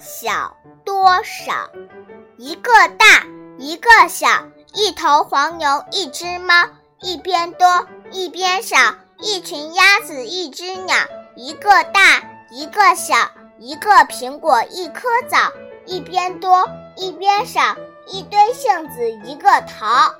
小多少？一个大一个小一头黄牛一只猫一边多一边少一群鸭子一只鸟一个大一个小一个苹果一颗枣一边多一边少一堆杏子一个桃。